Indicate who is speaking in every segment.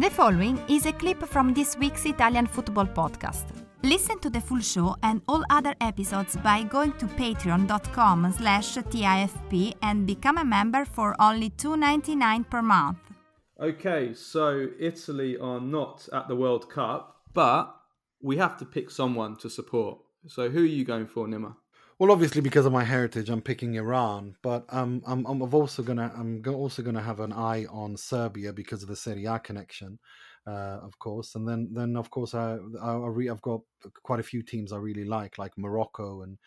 Speaker 1: The following is a clip from this week's Italian football podcast. Listen to the full show and all other episodes by going to patreon.com slash TIFP and become a member for only $2.99 per month.
Speaker 2: Okay, so Italy are not at the World Cup, but we have to pick someone to support. So who are you going for, Nima?
Speaker 3: Well, obviously, because of my heritage, I'm picking Iran, but um, I'm, I'm also gonna I'm also gonna have an eye on Serbia because of the Serie A connection, uh, of course, and then then of course I, I, I I've got quite a few teams I really like, like Morocco and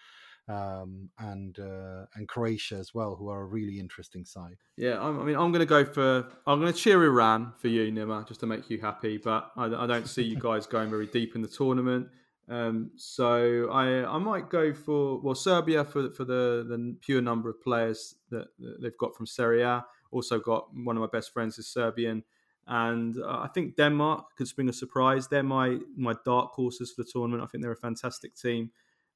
Speaker 3: um, and uh, and Croatia as well, who are a really interesting side.
Speaker 2: Yeah, I mean, I'm going to go for I'm going to cheer Iran for you, Nima, just to make you happy. But I, I don't see you guys going very deep in the tournament. Um, so I I might go for well Serbia for for the the pure number of players that, that they've got from Serie A. Also got one of my best friends is Serbian, and uh, I think Denmark could spring a surprise. They're my my dark horses for the tournament. I think they're a fantastic team.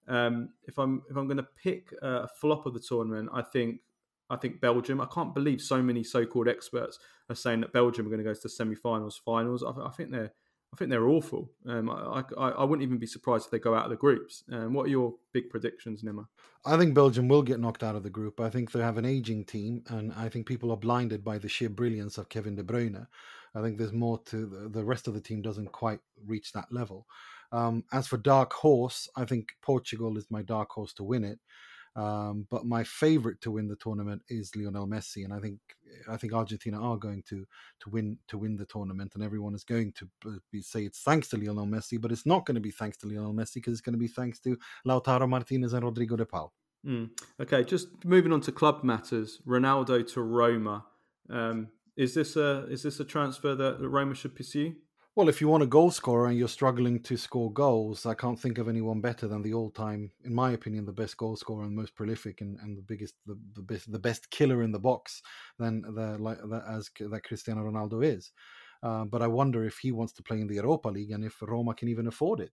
Speaker 2: Um, if I'm if I'm going to pick a flop of the tournament, I think I think Belgium. I can't believe so many so-called experts are saying that Belgium are going to go to the semi-finals, finals. I, I think they're I think they're awful. Um, I, I, I, wouldn't even be surprised if they go out of the groups. Um, what are your big predictions, Nima?
Speaker 3: I think Belgium will get knocked out of the group. I think they have an aging team, and I think people are blinded by the sheer brilliance of Kevin De Bruyne. I think there's more to the, the rest of the team doesn't quite reach that level. Um, as for dark horse, I think Portugal is my dark horse to win it. Um, but my favorite to win the tournament is Lionel Messi, and I think I think Argentina are going to to win to win the tournament, and everyone is going to be, say it's thanks to Lionel Messi, but it's not going to be thanks to Lionel Messi because it's going to be thanks to Lautaro Martinez and Rodrigo de Paul.
Speaker 2: Mm. Okay, just moving on to club matters. Ronaldo to Roma. Um, is this a is this a transfer that Roma should pursue?
Speaker 3: Well, if you want a goal scorer and you're struggling to score goals, I can't think of anyone better than the all-time, in my opinion, the best goal scorer and most prolific and, and the biggest, the, the best, the best killer in the box than the like that as that Cristiano Ronaldo is. Uh, but I wonder if he wants to play in the Europa League and if Roma can even afford it.